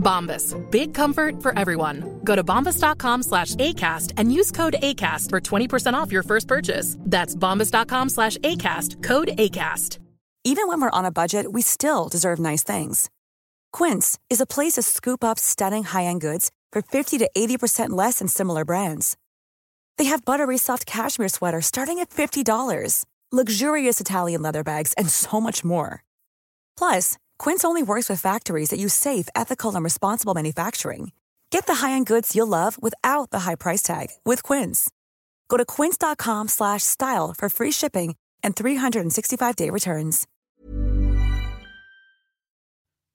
Bombas. Big comfort for everyone. Go to bombas.com slash ACAST and use code ACAST for 20% off your first purchase. That's bombas.com slash ACAST. Code ACAST. Even when we're on a budget, we still deserve nice things. Quince is a place to scoop up stunning high-end goods for 50 to 80% less than similar brands. They have buttery soft cashmere sweaters starting at $50, luxurious Italian leather bags, and so much more. Plus, Quince only works with factories that use safe, ethical, and responsible manufacturing. Get the high-end goods you'll love without the high price tag with Quince. Go to quince.com slash style for free shipping and 365-day returns.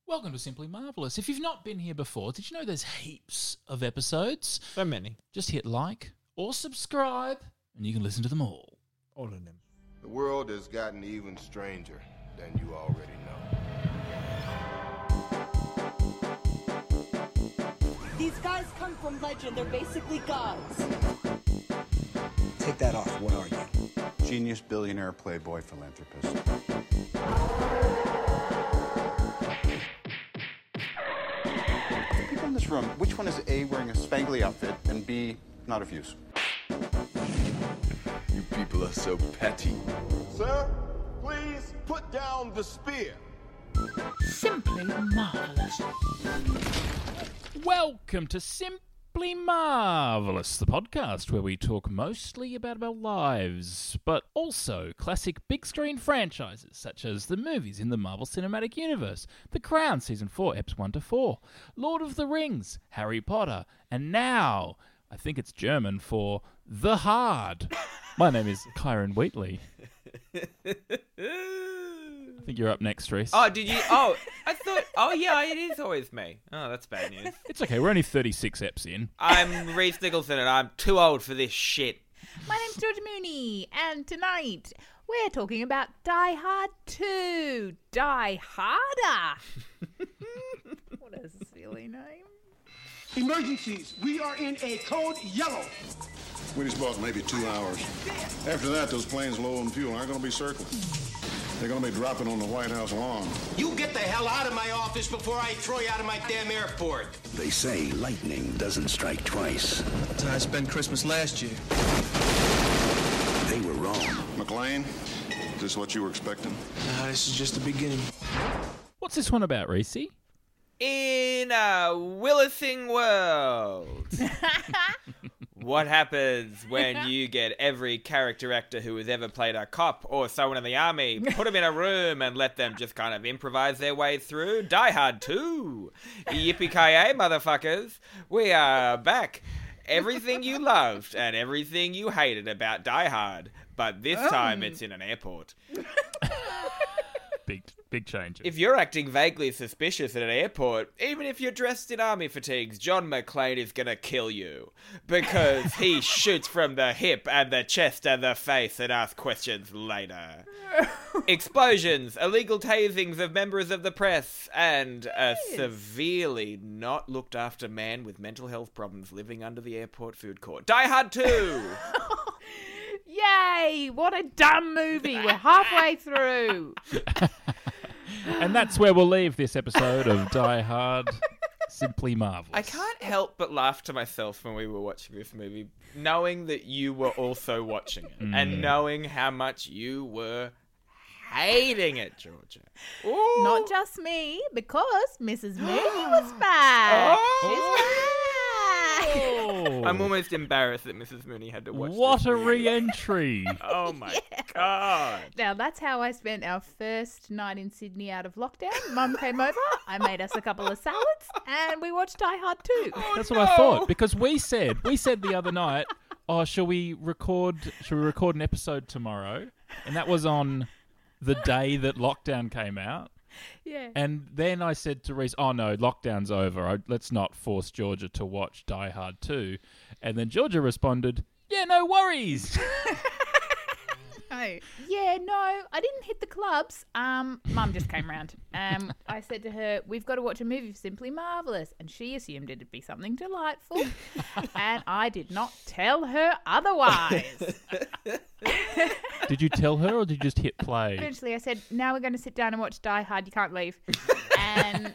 Welcome to Simply Marvelous. If you've not been here before, did you know there's heaps of episodes? So many. Just hit like or subscribe and you can listen to them all. All of them. The world has gotten even stranger than you already know. These guys come from legend. They're basically gods. Take that off. What are you? Genius, billionaire, playboy, philanthropist. People in this room, which one is A, wearing a spangly outfit, and B, not of use? You people are so petty. Sir, please put down the spear. Simply Marvelous. Welcome to Simply Marvelous, the podcast where we talk mostly about our lives, but also classic big screen franchises such as the movies in the Marvel Cinematic Universe, The Crown Season 4, Eps 1 to 4, Lord of the Rings, Harry Potter, and now, I think it's German for The Hard. My name is Kyron Wheatley. I think you're up next, Reese. Oh, did you? Oh, I thought. Oh, yeah, it is always me. Oh, that's bad news. It's okay, we're only 36 eps in. I'm Reese Nicholson, and I'm too old for this shit. My name's Georgia Mooney, and tonight we're talking about Die Hard 2. Die Harder. what a silly name. Emergencies. We are in a code yellow. Winnie's about maybe two hours. After that, those planes low on fuel aren't going to be circling. They're going to be dropping on the White House lawn. You get the hell out of my office before I throw you out of my damn airport. They say lightning doesn't strike twice. That's how I spent Christmas last year. They were wrong. McClane, is this what you were expecting? Nah, this is just the beginning. What's this one about, Reese? In a Willising world. what happens when you get every character actor who has ever played a cop or someone in the army, put them in a room and let them just kind of improvise their way through? Die Hard 2. Yippee-ki-yay, motherfuckers. We are back. Everything you loved and everything you hated about Die Hard, but this time um. it's in an airport. Big, big change. If you're acting vaguely suspicious at an airport, even if you're dressed in army fatigues, John McClane is gonna kill you. Because he shoots from the hip and the chest and the face and asks questions later. Explosions, illegal tasings of members of the press, and a severely not looked after man with mental health problems living under the airport food court. Die Hard 2! Yay! What a dumb movie. We're halfway through. and that's where we'll leave this episode of Die Hard. Simply marvelous. I can't help but laugh to myself when we were watching this movie, knowing that you were also watching it Mm. and knowing how much you were hating it, Georgia. Not just me, because Mrs. Mooney was back. Oh. She's Oh. I'm almost embarrassed that Mrs. Mooney had to watch. What this a movie. re-entry! Oh my god! Now that's how I spent our first night in Sydney out of lockdown. Mum came over, I made us a couple of salads, and we watched Die Hard 2. That's what I thought because we said we said the other night, oh, shall we record? Shall we record an episode tomorrow? And that was on the day that lockdown came out. Yeah. And then I said to Reese, "Oh no, lockdown's over. I, let's not force Georgia to watch Die Hard 2. And then Georgia responded, "Yeah, no worries." Yeah, no, I didn't hit the clubs. Um, Mum just came round. Um, I said to her, "We've got to watch a movie for Simply Marvelous," and she assumed it'd be something delightful, and I did not tell her otherwise. did you tell her, or did you just hit play? Eventually, I said, "Now we're going to sit down and watch Die Hard. You can't leave." And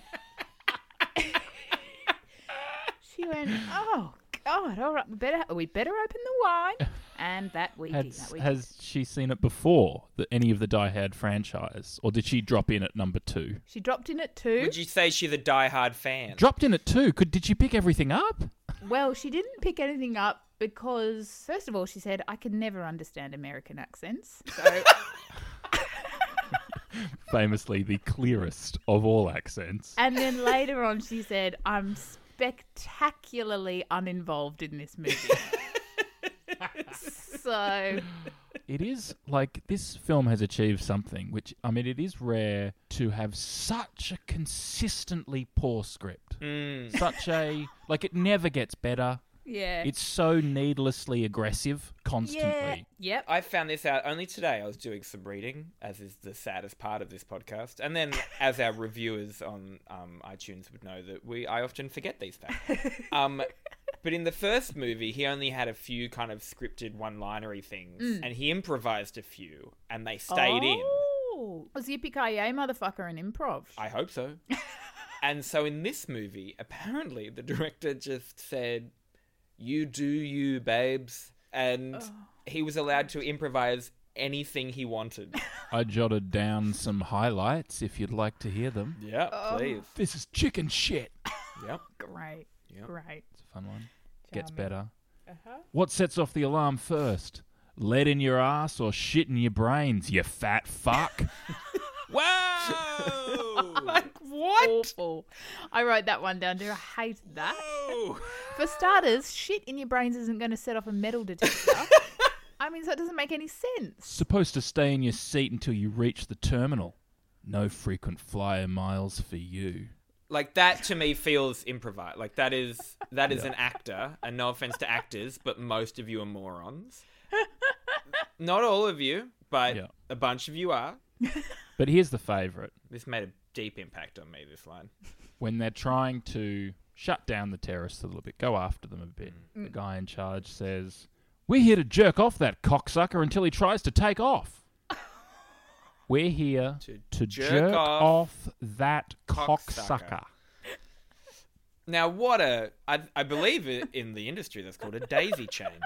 she went, "Oh God, all right, we better we better open the wine." And that we did. Has, That we did. has she seen it before? The, any of the Die Hard franchise, or did she drop in at number two? She dropped in at two. Would you say she's a die-hard fan? Dropped in at two. Could did she pick everything up? Well, she didn't pick anything up because, first of all, she said, I can never understand American accents. So, Famously, the clearest of all accents. and then later on, she said, I'm spectacularly uninvolved in this movie. so, It is like this film has achieved something, which I mean, it is rare to have such a consistently poor script. Mm. Such a like it never gets better. Yeah. It's so needlessly aggressive constantly. yeah. constantly. Yep. I found this out only today. I was doing some reading, as is the saddest part of this podcast, and then as our reviewers on um, iTunes would know that we I often forget these facts. um, but in the first movie, he only had a few kind of scripted one-linery things, Mm. and he improvised a few, and they stayed in. Oh. Was Yippee motherfucker an improv? I hope so. and so in this movie, apparently the director just said, "You do you, babes," and he was allowed to improvise anything he wanted. I jotted down some highlights if you'd like to hear them. Yeah, Oh. please. This is chicken shit. Yep. Great. Yep. Great. It's a fun one. Gets better. Uh-huh. What sets off the alarm first? Lead in your ass or shit in your brains, you fat fuck? wow! like what? Awful. I wrote that one down too. I hate that. For starters, shit in your brains isn't going to set off a metal detector. I mean, so it doesn't make any sense. Supposed to stay in your seat until you reach the terminal. No frequent flyer miles for you. Like that to me feels improvised. Like that is that is an actor, and no offense to actors, but most of you are morons. Not all of you, but Yeah. a bunch of you are. But here's the favourite. This made a deep impact on me. This line. When they're trying to shut down the terrorists a little bit, go after them a bit, Mm. the guy in charge says, We're here to jerk off that cocksucker until he tries to take off. We're here to, jerk jerk, off off, that cocksucker." cocksucker. Now, what a I, I believe it in the industry that's called a daisy chain.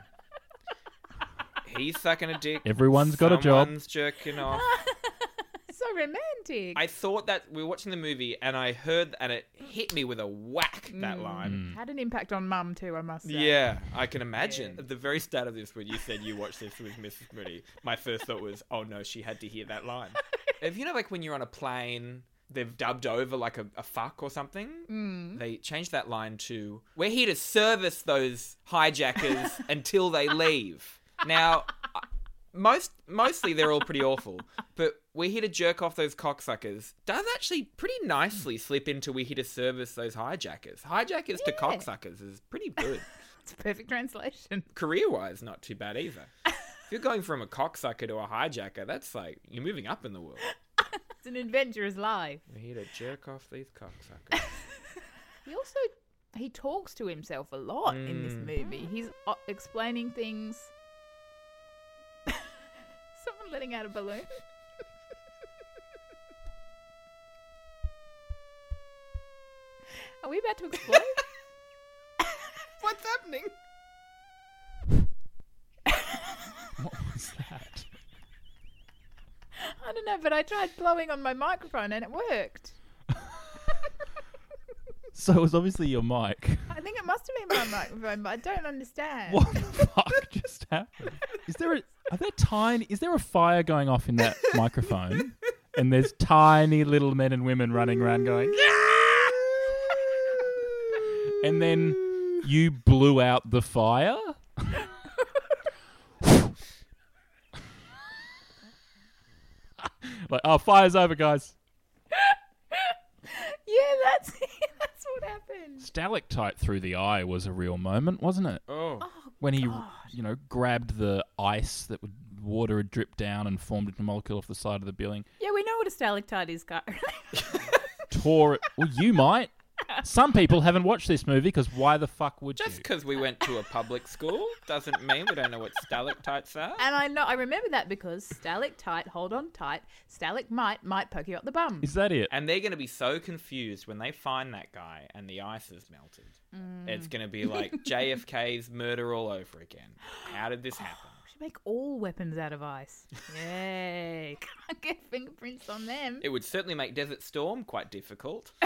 He's sucking a dick. Everyone's got a job. Someone's jerking off. So romantic. I thought that we were watching the movie, and I heard, and it hit me with a whack. That mm. line. Mm. Had an impact on mum too, I must say. Yeah, I can imagine. At the very start of this, when you said you watched this with Mrs. Moody, my first thought was, oh no, she had to hear that line. if you know, like when you're on a plane, they've dubbed over like a, a fuck or something. Mm. They changed that line to, we're here to service those hijackers until they leave. Now, uh, most mostly they're all pretty awful, but we're here to jerk off those cocksuckers does actually pretty nicely slip into we're here to service those hijackers. Hijackers to cocksuckers is pretty good. It's a perfect translation. Career wise, not too bad either. if you're going from a cocksucker to a hijacker, that's like you're moving up in the world. It's an adventurous life. We're here to jerk off these cocksuckers. He also he talks to himself a lot in this Mm. movie. He's uh, explaining things. Someone letting out a balloon. Are we about to explode? What's happening? What was that? I don't know, but I tried blowing on my microphone and it worked. So it was obviously your mic. I think it must have been my microphone, but I don't understand. What the fuck just happened? Is there a are there tiny is there a fire going off in that microphone? And there's tiny little men and women running around going And then you blew out the fire? like, oh, fire's over, guys. Yeah, that's that's what happened. Stalactite through the eye was a real moment, wasn't it? Oh. oh when he, you know, grabbed the ice that would water had dripped down and formed into a molecule off the side of the building, Yeah, we know what a stalactite is, guys. tore it. Well, you might. Some people haven't watched this movie because why the fuck would Just you? Just because we went to a public school doesn't mean we don't know what stalactites are. and I know I remember that because stalactite, hold on tight, stalagmite might poke you up the bum. Is that it? And they're going to be so confused when they find that guy and the ice has melted. Mm. It's going to be like JFK's murder all over again. How did this happen? We should make all weapons out of ice. Yay! Can't get fingerprints on them. It would certainly make Desert Storm quite difficult.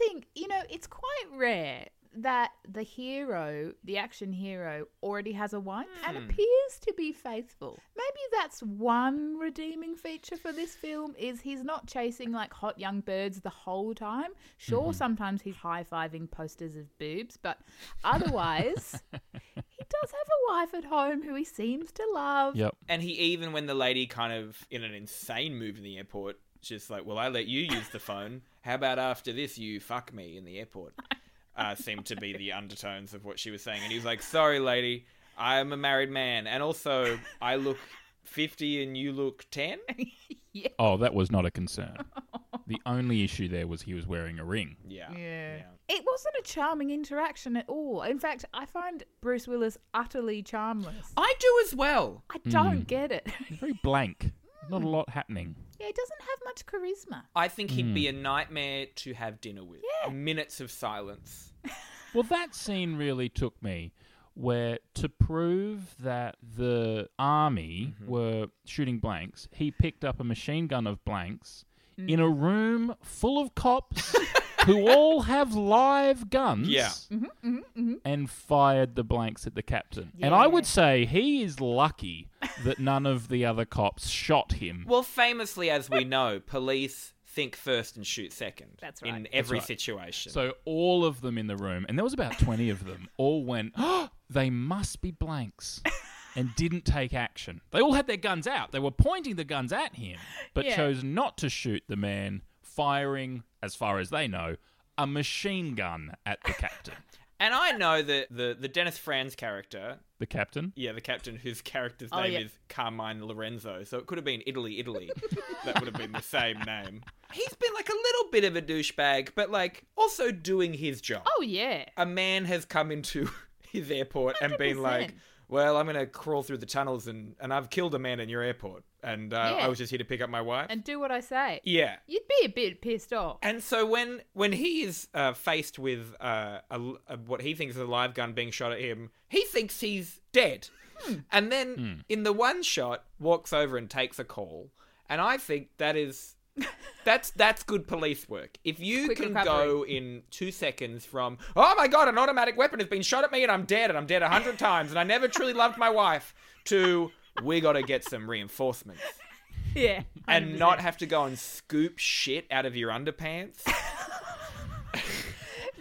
I think, you know, it's quite rare that the hero, the action hero, already has a wife and Hmm. appears to be faithful. Maybe that's one redeeming feature for this film is he's not chasing like hot young birds the whole time. Sure, Mm-hmm. sometimes he's high-fiving posters of boobs, but otherwise he does have a wife at home who he seems to love. Yep. And he even when the lady kind of in an insane move in the airport, just like, well, I let you use the phone. How about after this, you fuck me in the airport? Uh, seemed to be the undertones of what she was saying. And he was like, sorry, lady, I'm a married man, and also I look fifty and you look ten. Oh, that was not a concern. the only issue there was he was wearing a ring. Yeah. Yeah. It wasn't a charming interaction at all. In fact, I find Bruce Willis utterly charmless. I do as well. I don't Mm. get it. He's very blank. Not a lot happening. Yeah, he doesn't have much charisma. I think he'd be Mm. a nightmare to have dinner with. Minutes of silence. Well, that scene really took me where to prove that the army Mm-hmm. were shooting blanks, he picked up a machine gun of blanks Mm. in a room full of cops who all have live guns. Yeah. Mm-hmm, And fired the blanks at the captain. And I would say he is lucky that none of the other cops shot him. Well, famously, as we know, police think first and shoot second. That's right. In every right. situation. So all of them in the room, and there was about 20 of them, all went, oh, they must be blanks, and didn't take action. They all had their guns out. They were pointing the guns at him, but Yeah. chose not to shoot the man firing, as far as they know, a machine gun at the captain. And I know that the, the Dennis Franz character, The captain? yeah, the captain whose character's Oh, name yeah. is Carmine Lorenzo, so it could have been Italy, Italy. that would have been the same name. He's been like a little bit of a douchebag, but like also doing his job. Oh yeah. A man has come into his airport and been like, 100%. well, I'm going to crawl through the tunnels and, and I've killed a man in your airport. And uh, Yeah. I was just here to pick up my wife. And do what I say. yeah. You'd be a bit pissed off. And so when when he is uh, faced with uh, a, a- what he thinks is a live gun being shot at him, he thinks he's dead, and then in the one shot walks over and takes a call. And I think that is that's that's good police work. If you Quick can recovery. go in two seconds from oh my god, an automatic weapon has been shot at me and I'm dead and I'm dead a hundred times and I never truly loved my wife to we got to get some reinforcements Yeah. and not have to go and scoop shit out of your underpants.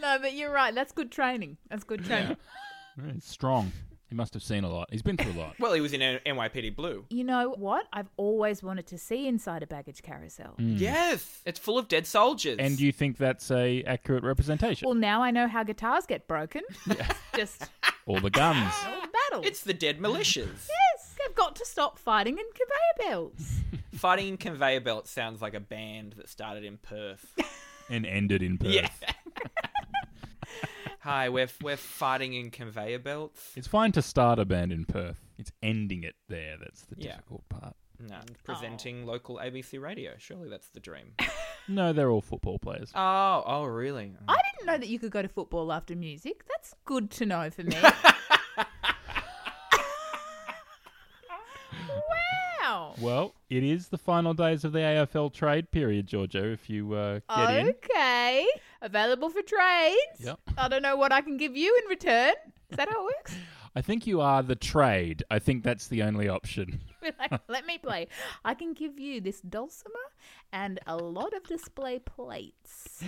No, but you're right. That's good training. That's good training. Very strong. He must have seen a lot. He's been through a lot. Well, he was in N- NYPD Blue. You know what? I've always wanted to see inside a baggage carousel. Mm. Yes, it's full of dead soldiers. And do you think that's a accurate representation? Well, now I know how guitars get broken. Just All the guns. all the battles. it's the dead militias. yes, they've got to stop fighting in conveyor belts. Fighting in conveyor belts sounds like a band that started in Perth. and ended in Perth. Yeah. Hi, we're we're fighting in conveyor belts. It's fine to start a band in Perth. It's ending it there that's the Yeah. difficult part. No, and presenting oh. local ABC radio. Surely that's the dream. No, they're all football players. Oh, oh, really? I didn't know that you could go to football after music. That's good to know for me. Wow. Well, it is the final days of the AFL trade period, Georgia. If you uh, get in, Okay. Available for trades. Yep. I don't know what I can give you in return. Is that how it works? I think you are the trade. I think that's the only option. Like, Let me play. I can give you this dulcimer and a lot of display plates.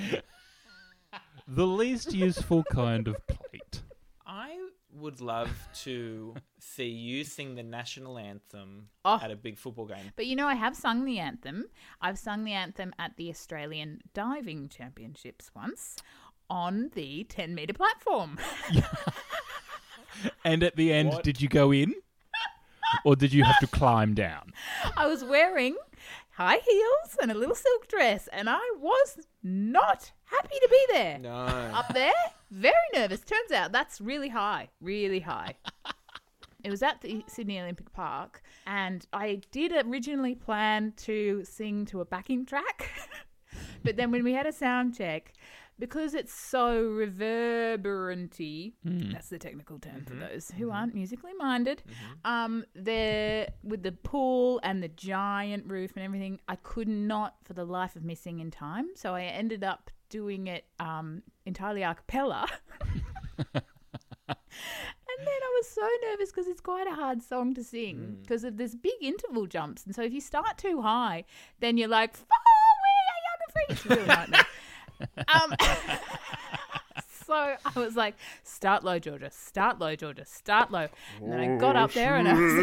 the least useful kind of plate. I would love to see you sing the national anthem Oh. at a big football game. But you know, I have sung the anthem. I've sung the anthem at the Australian Diving Championships once on the 10 metre platform. And at the end, did you go in? Or did you have to climb down? I was wearing high heels and a little silk dress, and I was not happy to be there. No. Up there, very nervous. Turns out that's really high, really high. It was at the Sydney Olympic Park, and I did originally plan to sing to a backing track. but then when we had a sound check, because it's so reverberanty, Hmm. that's the technical term for those who aren't musically minded, um, there with the pool and the giant roof and everything, I could not for the life of me sing in time. So I ended up doing it um, entirely a cappella. And then I was so nervous because it's quite a hard song to sing because of this big interval jumps. And so if you start too high, then you're like, "Far away, a young free. Really nightmare. um, so I was like, start low, Georgia. Start low, Georgia. Start low. And then I got up there and I was.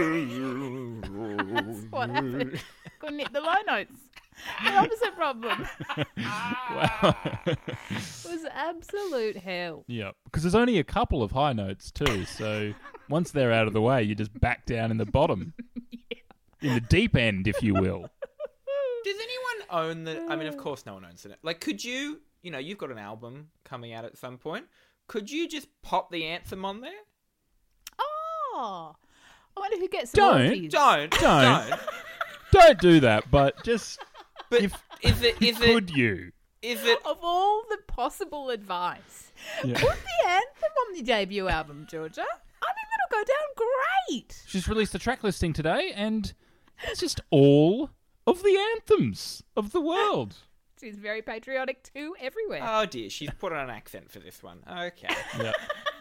That's what happened. Couldn't hit the low notes. The opposite problem. wow. Ah. it was absolute hell. Yeah, because there's only a couple of high notes too. So once they're out of the way, you just back down in the bottom, in the deep end, if you will. Does anyone own the? I mean, of uh. course, no one owns it. Like, could you? You know, you've got an album coming out at some point. Could you just pop the anthem on there? Oh, I wonder who gets the Don't, royalties. Don't, Don't. don't. Don't do that. But just But if is it? Is it? could you? Is it? Of all the possible advice, Yeah. put the anthem on the debut album, Georgia. I think it'll go down great. She's released the track listing today, and it's just all of the anthems of the world. She's very patriotic too, everywhere. Oh dear, she's put on an accent for this one. Okay. Yeah.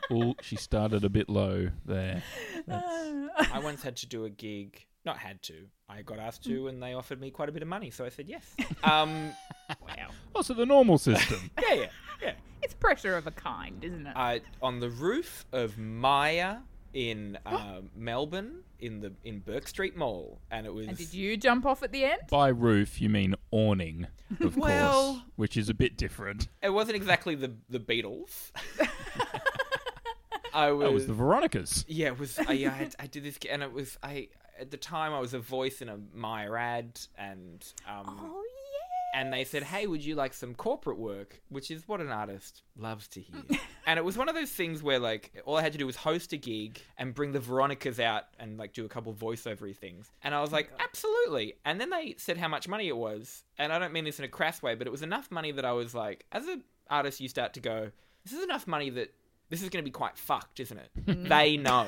Oh, she started a bit low there. I once had to do a gig. Not had to. I got asked to, and they offered me quite a bit of money, so I said yes. Um, wow. Also, the normal system. Yeah, yeah, yeah. It's pressure of a kind, isn't it? Uh, on the roof of Myer in uh, Melbourne, in the in Bourke Street Mall, and it was. and did you jump off at the end? By roof, you mean awning, of Well- course, which is a bit different. It wasn't exactly the the Beatles. I was. That was the Veronicas. Yeah, it was. I, I, had, I did this, and it was. I at the time I was a voice in a Myer ad, and um, Oh and they said, "Hey, would you like some corporate work?" Which is what an artist loves to hear. and it was one of those things where like all I had to do was host a gig and bring the Veronicas out and like do a couple voiceovery things. And I was like, "Absolutely." And then they said how much money it was, and I don't mean this in a crass way, but it was enough money that I was like, as an artist, you start to go, "This is enough money that this is going to be quite fucked, isn't it?" they know.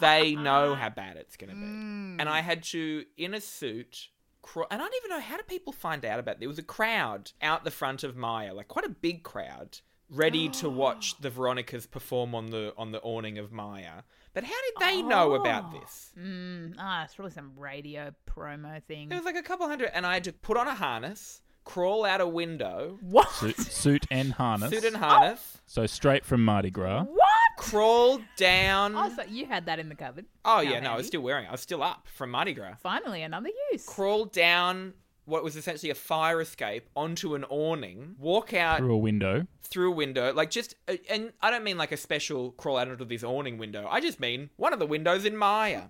They know how bad it's going to be. And I had to, in a suit, crawl, and I don't even know how do people find out about. There was a crowd out the front of Myer, like quite a big crowd, ready to watch the Veronicas perform on the on the awning of Myer. But how did they know about this? Mm, ah, it's probably some radio promo thing. It was like a couple hundred, and I had to put on a harness, crawl out a window, What? Suit, suit and harness. suit and harness, So straight from Mardi Gras. What? Crawl down. Oh, so you had that in the cupboard. Oh How yeah, no, I was still wearing it. I was still up from Mardi Gras. Finally, another use. Crawl down what was essentially a fire escape onto an awning, walk out Through a window. through a window, like just, uh, and I don't mean like a special crawl out onto this awning window. I just mean one of the windows in Myer.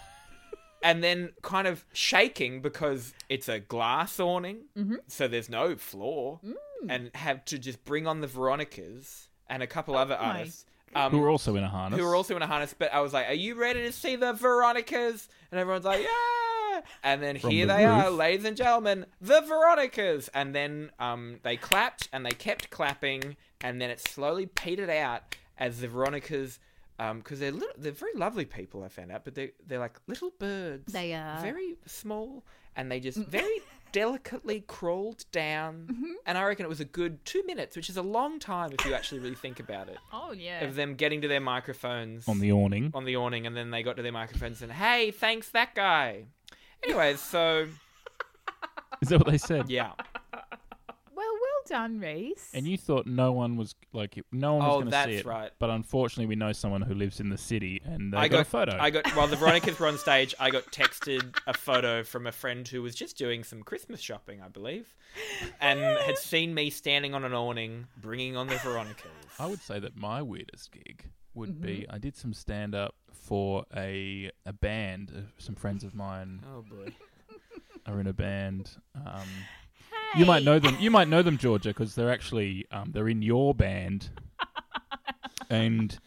and then kind of shaking because it's a glass awning, so there's no floor, and have to just bring on the Veronicas and a couple other my artists. Um, who are also in a harness. who were also in a harness. But I was like, "Are you ready to see the Veronicas?" And everyone's like, "Yeah!" And then From here the they are, ladies and gentlemen, the Veronicas. And then um, they clapped and they kept clapping, and then it slowly petered out as the Veronicas because they're little, they're very lovely people. I found out, but they they're like little birds. They are. very small, and they just very delicately crawled down. Mm-hmm. And I reckon it was a good two minutes, which is a long time if you actually really think about it. Oh yeah. Of them getting to their microphones On the awning. on the awning, and then they got to their microphones and hey, thanks that guy. Anyways, so Is that what they said? yeah. Well, well done, Reese. And you thought no one was like no one was Oh, going to see that's it, right. But unfortunately, we know someone who lives in the city, and they I got, got a photo. I got while the Veronicas were on stage. I got texted a photo from a friend who was just doing some Christmas shopping, I believe, and had seen me standing on an awning, bringing on the Veronicas. I would say that my weirdest gig would Mm-hmm. be I did some stand up for a a band. Uh, some friends of mine Oh boy. are in a band. Um, You might know them. You might know them, Georgia, because they're actually um, they're in your band, and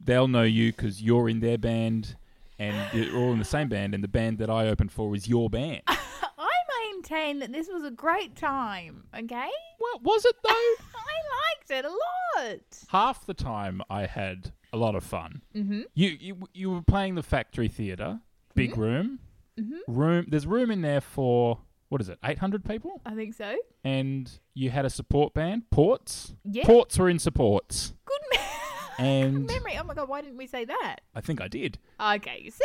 they'll know you because you're in their band, and you're all in the same band. And the band that I opened for is your band. I maintain that this was a great time. Okay. Well, was it though? I liked it a lot. Half the time, I had a lot of fun. Mm-hmm. You you you were playing the Factory Theatre, big room, Mm-hmm. room. There's room in there for what is it, 800 people, I think so. and you had a support band, Ports. Yeah. Ports were in supports, Good me- and memory. Oh my god, why didn't we say that? I think I did. Okay, you see,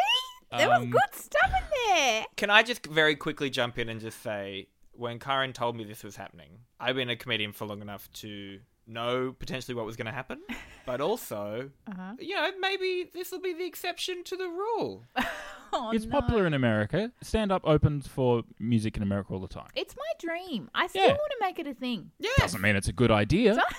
there was Um, good stuff in there. Can I just very quickly jump in and just say, when Karen told me this was happening, I've been a comedian for long enough to know potentially what was going to happen, but also, Uh-huh. you know, maybe this will be the exception to the rule. Oh, it's no. popular in America. Stand up opens for music in America all the time. It's my dream. I still Yeah. want to make it a thing. Yeah. Doesn't mean it's a good idea.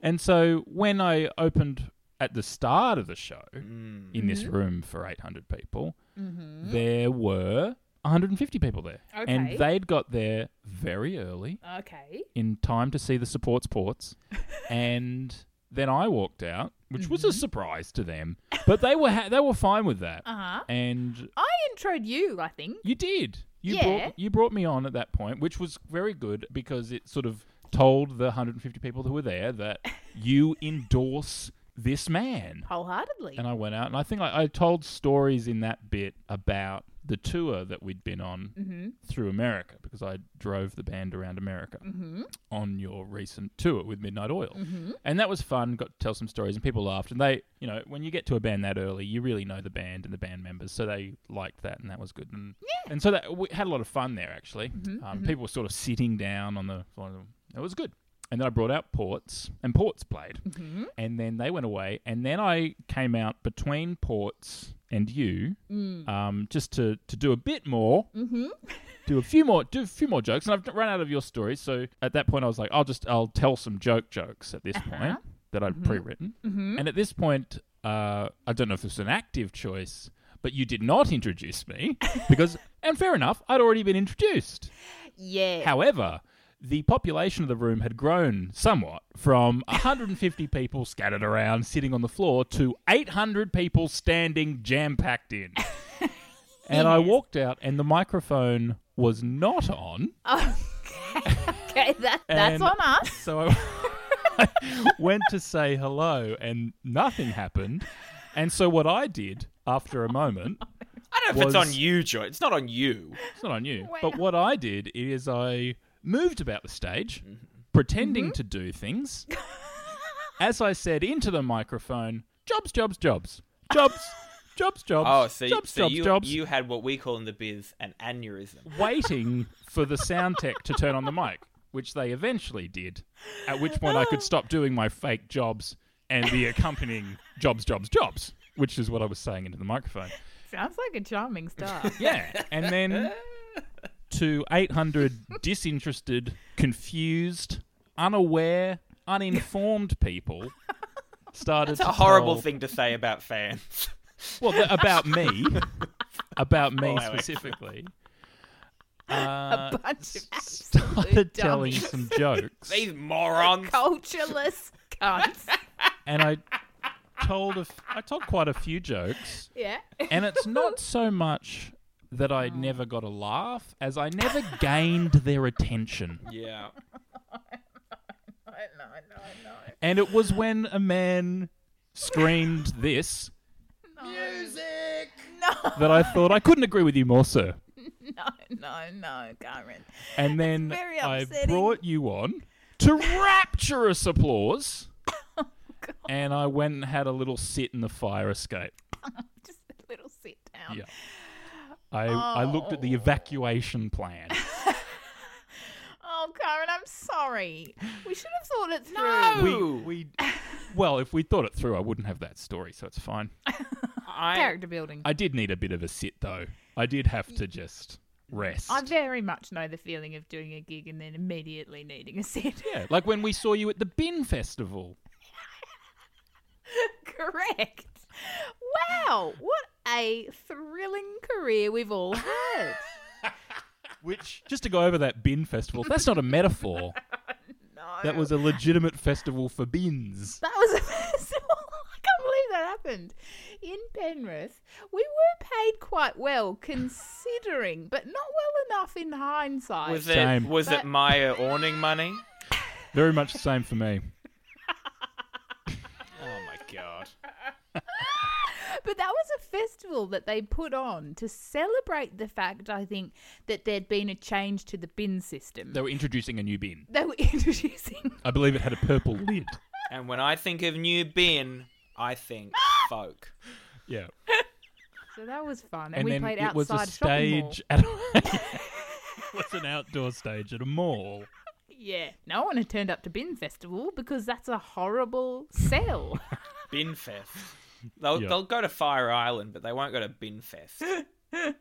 and so when I opened at the start of the show Mm. in this room for 800 people, there were 150 people there. Okay. And they'd got there very early Okay. in time to see the support sports. and then I walked out, which was a surprise to them. But they were ha- they were fine with that. Uh huh. And I introed you. I think. you did. You Yeah. brought you brought me on at that point, which was very good because it sort of told the 150 people who were there that you endorse this man. Wholeheartedly. And I went out and I think I, I told stories in that bit about the tour that we'd been on Mm-hmm. through America because I drove the band around America Mm-hmm. on your recent tour with Midnight Oil. Mhm. And that was fun, got to tell some stories and people laughed. And they, you know, when you get to a band that early, you really know the band and the band members. So they liked that and that was good. And, Yeah. and so that we had a lot of fun there actually. Mhm, Um, mhm. People were sort of sitting down on the, the- it was good. And then I brought out Ports and Ports played. Mm-hmm. And then they went away. And then I came out between Ports and you Mm. um, just to, to do a bit more Mm-hmm. do a few more do a few more jokes and I've run out of your stories so at that point I was like I'll just I'll tell some joke jokes at this point that I'd pre-written Mhm. and at this point uh, I don't know if it's an active choice but you did not introduce me because and fair enough I'd already been introduced Yeah. however the population of the room had grown somewhat from 150 people scattered around sitting on the floor to 800 people standing jam packed in. And I walked out, and the microphone was not on. Okay. okay. That that's And on us. So I, I went to say hello, and nothing happened. And so what I did after a moment, I don't know if it's on you, Joy. It's not on you. it's not on you, Wow. but what I did is I moved about the stage, Mm-hmm. pretending to do things. As I said into the microphone, jobs, jobs, jobs, jobs, jobs, jobs, Oh, so, jobs, so jobs, you, jobs. you had what we call in the biz an aneurysm. waiting for the sound tech to turn on the mic, which they eventually did. At which point I could stop doing my fake jobs and the accompanying jobs, jobs, jobs, which is what I was saying into the microphone. Sounds like a charming star. Yeah, and then to 800 disinterested, confused, unaware, uninformed people started That's a to horrible tell- thing to say about fans. Well, th- about me, about me Oh, wait, wait. specifically. Uh, a bunch of s- absolute started telling dummies. some jokes, These morons. Cultureless cunts. and I told a f- I told quite a few jokes, yeah. and it's not so much that I oh. never got a laugh as I never gained their attention. Yeah. I know. no, no. And it was when a man screamed this Music. No. that I thought I couldn't agree with you more, sir. No, no, no, Karen. And then very I upsetting. brought you on to rapturous applause. Oh, and I went and had a little sit in the fire escape. Just a little sit down. Yeah. I I looked at the Oh. evacuation plan. Oh, Karen, I'm sorry. We should have thought it through. We, we well, if we thought it through, I wouldn't have that story, so it's fine. Character building. I did need a bit of a sit though. I did have to just rest. I very much know the feeling of doing a gig and then immediately needing a sit. Yeah, like when we saw you at the Bin Festival. Correct. Wow, what a thrilling career we've all had. Which, just to go over that bin festival, that's not a metaphor. no. That was a legitimate festival for bins. That was a festival. I can't believe that happened. In Penrith, we were paid quite well considering, but not well enough in hindsight. Was it Same. was But- it Myer awning money? Very much the same for me. Oh my god. But that was a festival that they put on to celebrate the fact, I think, that there'd been a change to the bin system. They were introducing a new bin. They were introducing. I believe it had a purple lid. And when I think of new bin, I think folk. Yeah. So that was fun. And, And we then played it was a outside shopping mall. stage at a, it was an outdoor stage at a mall. Yeah. No one had turned up to Bin Festival because that's a horrible sell. Bin Fest. They'll Yeah. they'll go to Fire Island, but they won't go to Bin Fest. you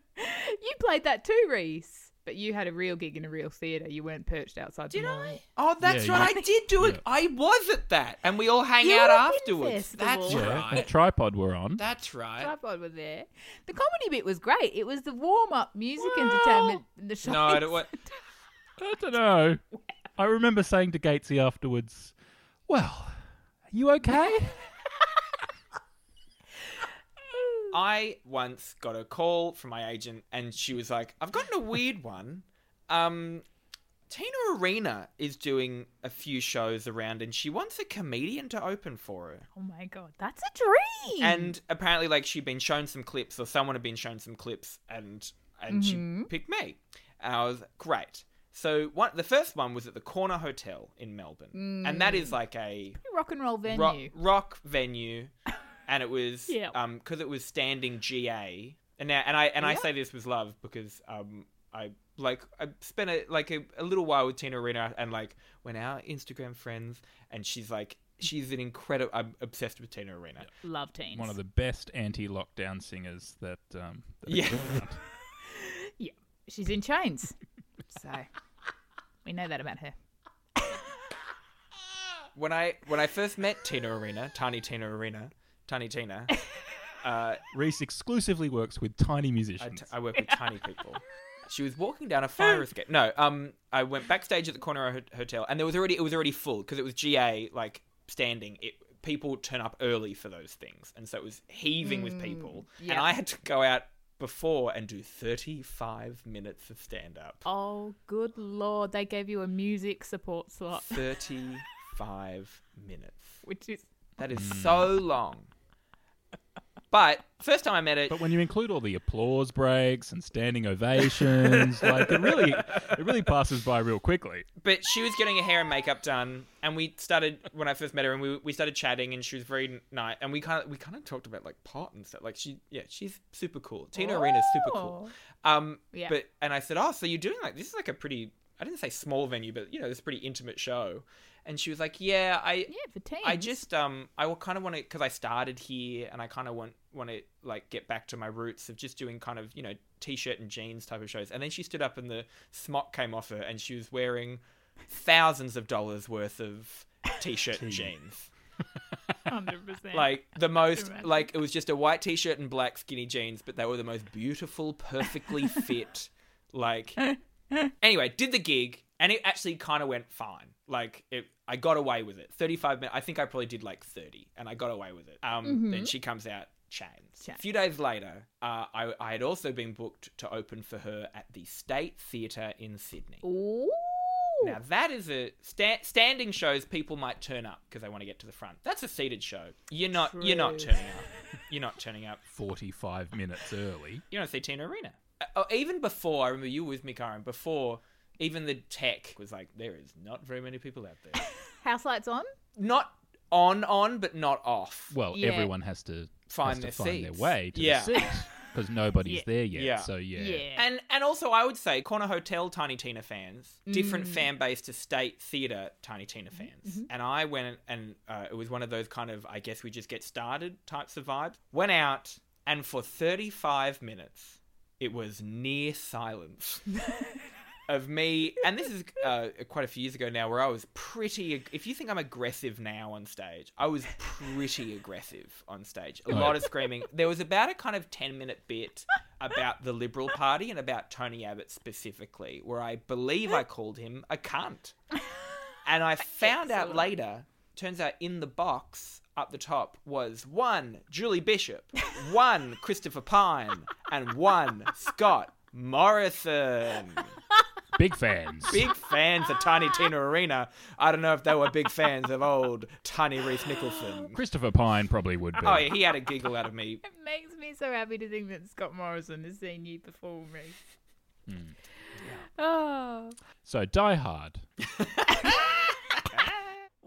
played that too, Reese. But you had a real gig in a real theatre. You weren't perched outside the mall. Oh, that's Yeah, right. I did do it. Yeah. I was at that, and we all hang You out were at Bin afterwards. That's Yeah, right. that tripod we're on. That's right. Tripod was there. The comedy bit was great. It was the warm up music entertainment. The show. No, I don't, what, I don't know. I remember saying to Gatesy afterwards, "Well, are you okay?" I once got a call from my agent, and she was like, "I've gotten a weird one. Um, Tina Arena is doing a few shows around, and she wants a comedian to open for her." Oh my god, that's a dream. And apparently, like she'd been shown some clips, or someone had been shown some clips, and and Mhm. she picked me, and I was great. So one, the first one was at the Corner Hotel in Melbourne, and that is like a rock and roll rock, venue. rock venue, and it was Yeah. um because it was standing GA, and now and I and I say this with love because um I like I spent a like a, a little while with Tina Arena and like we're Instagram friends, and she's like she's an incredible. I'm obsessed with Tina Arena. Love Tina. One of the best anti-lockdown singers that. Um, that Yeah. Yeah, she's in chains. so we know that about her. when I when I first met Tina Arena, Tiny Tina Arena, Tiny Tina, uh, Reese exclusively works with tiny I, musicians. t- I work with tiny people. She was walking down a fire escape. No, um, I went backstage at the corner ho- hotel, and there was already it was already full because it was GA like standing. It people turn up early for those things, and so it was heaving with people. And yeah. I had to go out before and do thirty five minutes of stand up. Oh, good lord! They gave you a music support slot, Thirty five minutes. which is That is so long. But first time I met her, But when you include all the applause breaks and standing ovations, like it really, it really passes by real quickly. but she was getting her hair and makeup done, and we started when I first met her, and we we started chatting, and she was very nice, and we kind of we kind of talked about like pot and stuff. Like she, yeah, she's super cool. Tina Arena's super cool. Um, Yeah. but and I said, oh, so you're doing like this is like a pretty I didn't say small venue, but you know, it's a pretty intimate show. And she was like, yeah, I yeah for teens. I just um I will kind of want to because I started here and I kind of want want to like get back to my roots of just doing kind of you know t-shirt and jeans type of shows. And then she stood up and the smock came off her and she was wearing thousands of dollars worth of t-shirt and jeans. hundred percent. Like the most Imagine. like it was just a white t-shirt and black skinny jeans, but they were the most beautiful, perfectly fit like anyway, did the gig and it actually kind of went fine. Like it, I got away with it. Thirty-five minutes. I think I probably did like thirty, and I got away with it. Um, then she comes out chains. A few days later, uh, I, I had also been booked to open for her at the State Theatre in Sydney. Ooh. Now that is a sta- standing shows. People might turn up because they want to get to the front. That's a seated show. You're not. You're not turning up. You're not turning up. 45 minutes early. You don't see Tina Arena. Uh, oh, even before, I remember you were with me, Karen. Before, even the tech was like, there is not very many people out there. House lights on. not on, on, but not off. Well, Yeah. everyone has to Find has their to find their seats. way to Yeah. the seat because nobody's Yeah. there yet. Yeah. So yeah. Yeah. And and also, I would say Corner Hotel Tiny Tina fans, different Mm. fan base to State Theatre Tiny Tina Mm-hmm, fans. And I went and uh, it was one of those kind of I guess we just get started types of vibes. Went out and for 35 minutes, it was near silence. Of me, and this is uh, quite a few years ago now, where I was pretty. ag- If you think I'm aggressive now on stage, I was pretty aggressive on stage. A lot of screaming. There was about a kind of 10 minute bit about the Liberal Party and about Tony Abbott specifically, where I believe I called him a cunt. And I found out later, turns out in the box up the top was one Julie Bishop, one Christopher Pyne, and one Scott Morrison. Big fans. Big fans of Tiny Tina Arena. I don't know if they were big fans of old Tiny Reese Nicholson. Christopher Pyne probably would be. Oh, yeah, he had a giggle out of me. It makes me so happy to think that Scott Morrison has seen you perform, Reese. Hmm. Oh. So Die Hard.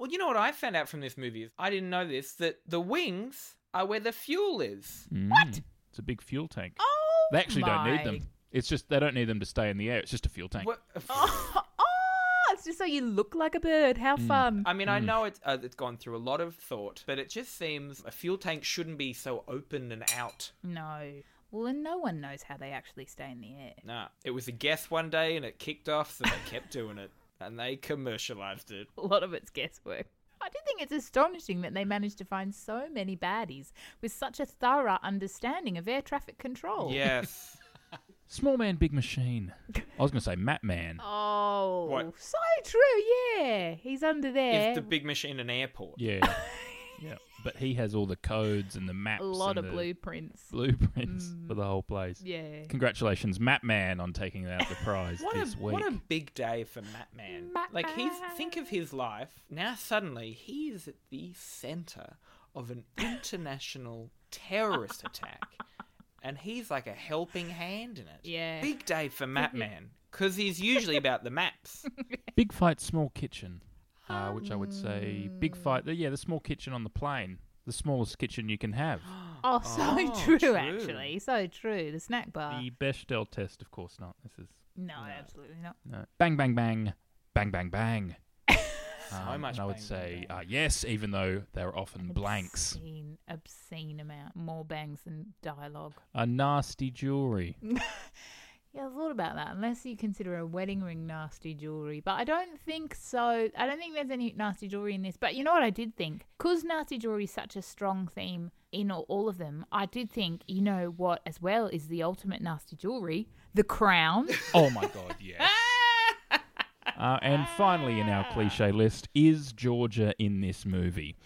Well, you know what I found out from this movie is I didn't know this that the wings are where the fuel is. What? It's a big fuel tank. Oh, They actually don't need them. It's just they don't need them to stay in the air. It's just a fuel tank. What? Oh, it's just so you look like a bird. How Hmm. fun. I mean, I know it's uh, it's gone through a lot of thought, but it just seems a fuel tank shouldn't be so open and out. No. Well, and no one knows how they actually stay in the air. Nah, it was a guess one day and it kicked off, so they kept doing it and they commercialized it. A lot of it's guesswork. I do think it's astonishing that they managed to find so many baddies with such a thorough understanding of air traffic control. Yes. Small man, big machine. I was going to say Map Man. Oh, What? so true. Yeah, he's under there. Is the big machine an airport? Yeah. yeah. But he has all the codes and the maps. a lot and of the blueprints. Blueprints mm. for the whole place. Yeah. Congratulations, Map Man, on taking out the prize What this a week. what a big day for Matt Man. like he's think of his life. Now suddenly he is at the center of an international terrorist attack. And he's like a helping hand in it. Yeah. Big day for Matt Man. Because he's usually about the maps. Big fight, small kitchen, uh, which I would say big fight. Yeah, the small kitchen on the plane, the smallest kitchen you can have. Oh, so Oh, true, true. actually. So true. The snack bar. The Bechdel test, of course not. This is No, absolutely not. no. bang, bang, bang, bang, bang, bang. So much and I would say uh, yes, even though they're often blanks. Obscene, obscene amount. More bangs than dialogue. A nasty jewelry. Yeah, I thought about that. Unless you consider a wedding ring nasty jewelry, but I don't think so. I don't think there's any nasty jewelry in this. But you know what I did think? Because nasty jewelry is such a strong theme in all, all of them, I did think, you know what, as well is the ultimate nasty jewelry, the crown. Oh my god, yes. Uh, and finally, in our cliche list, is Georgia in this movie?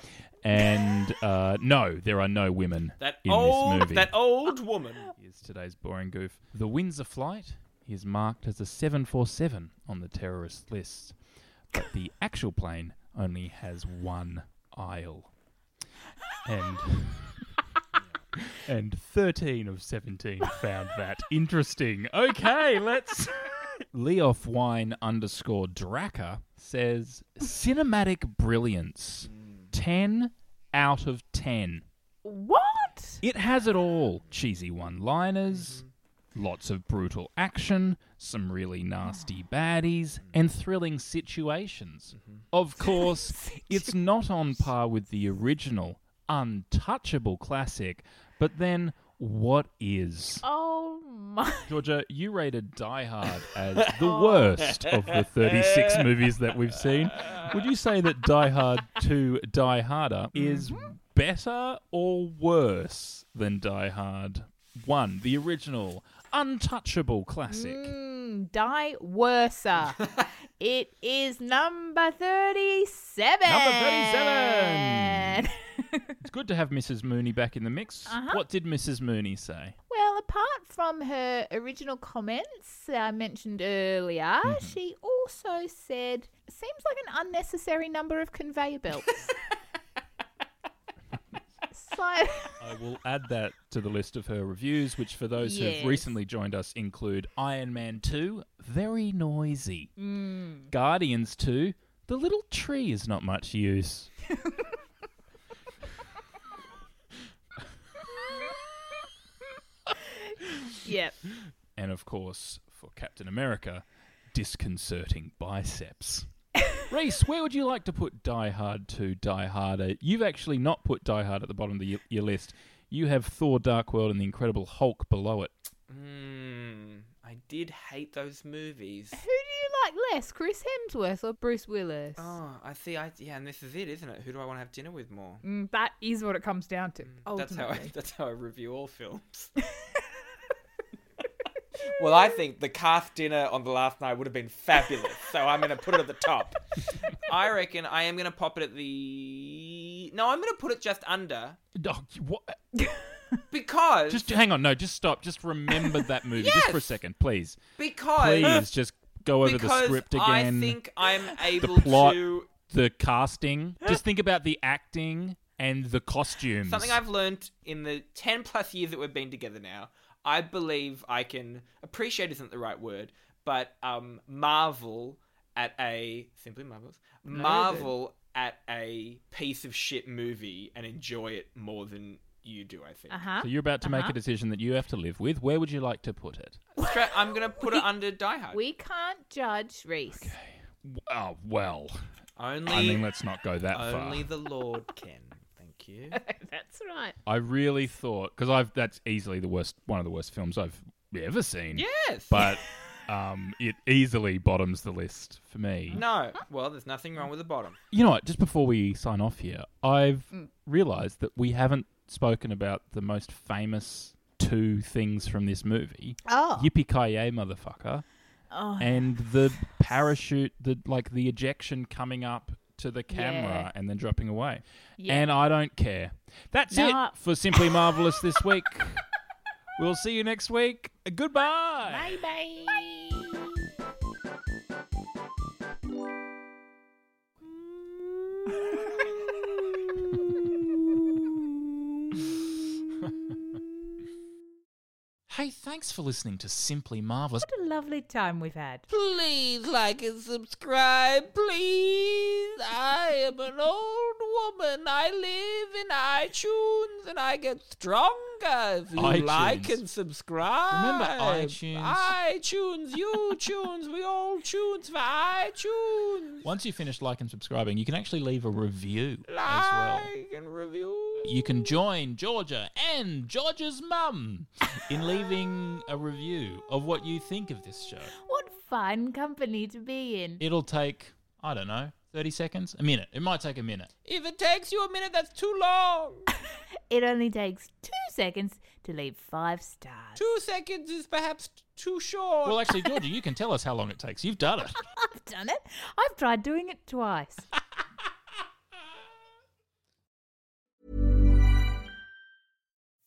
And uh, no, there are no women That in this old movie. that old woman. is today's boring goof. The Windsor flight is marked as a 747 on the terrorist list, but the actual plane only has one aisle. And and 13 of 17 found that interesting. Okay, let's Leoff Wine underscore Draka says cinematic brilliance. 10 out of 10. what? It has it all cheesy one liners, lots of brutal action, some really nasty baddies, and thrilling situations. Of course, it's not on par with the original, untouchable classic, but then what is? Oh my. Georgia, you rated Die Hard as the worst of the 36 movies that we've seen. Would you say that Die Hard 2 Die Harder is better or worse than Die Hard 1, the original, untouchable classic? Mm, die worser. it is number 37. Number 37. It's good to have Mrs. Mooney back in the mix. Uh-huh. What did Mrs. Mooney say? Well, apart from her original comments I mentioned earlier, she also said, seems like an unnecessary number of conveyor belts. so, I will add that to the list of her reviews, which for those Yes. who've recently joined us include Iron Man 2, very noisy. Mm. Guardians 2, the little tree is not much use. yep. And of course, for Captain America, disconcerting biceps. Reese, where would you like to put Die Hard 2, Die Harder? You've actually not put Die Hard at the bottom of the, your list. You have Thor Dark World and the Incredible Hulk below it. Mm, I did hate those movies. Who do you like less, Chris Hemsworth or Bruce Willis? Oh, I see. I yeah, and this is it, isn't it? Who do I want to have dinner with more? Mm, that is what it comes down to. That's how I, ultimately. that's how I review all films. Well, I think the cast dinner on the last night would have been fabulous, so I'm going to put it at the top. I reckon I am going to pop it at the. No, I'm going to put it just under Oh, what? because Just hang on, no, just stop. Just remember that movie, just for a second, please. because Please, just go over the script again. I think I'm the able plot, to. the casting. Just think about the acting and the costumes. Something I've learned in the 10 plus years that we've been together now, I believe I can appreciate isn't the right word, but um, marvel at a simply marvelous No, marvel at a piece of shit movie and enjoy it more than you do. I think. Uh-huh. So you're about to make Uh-huh. a decision that you have to live with. Where would you like to put it? Stra- I'm gonna put it under Die Hard. We can't judge Reese. Oh well. Only I mean, let's not go that only far. Only the Lord can. Thank you. That's right. I really thought because I've that's easily the worst, one of the worst films I've ever seen. Yes. But um, it easily bottoms the list for me. No. Well, there's nothing wrong with the bottom. You know what? Just before we sign off here, I've Mm. realised that we haven't spoken about the most famous two things from this movie. Oh. Yippee ki yay, motherfucker! Oh. And the parachute, the like the ejection coming up to the camera Yeah. and then dropping away. Yeah. And I don't care. That's No. it for Simply Marvelous this week. we'll see you next week. Goodbye. Bye bye. Hey, thanks for listening to Simply Marvelous. What a lovely time we've had. Please like and subscribe, please. I am an old woman. I live in iTunes and I get stronger if you iTunes. like and subscribe. Remember iTunes? iTunes, you tunes, we all tunes for iTunes. Once you finish like and subscribing, you can actually leave a review as well. Like and review. You can join Georgia and Georgia's mum in leaving a review of what you think of this show. What fun company to be in. It'll take, I don't know, 30 seconds? A minute. It might take a minute. If it takes you a minute, that's too long. It only takes two seconds to leave five stars. Two seconds is perhaps t- too short. Well, actually, Georgia, you can tell us how long it takes. You've done it. I've done it. I've tried doing it twice.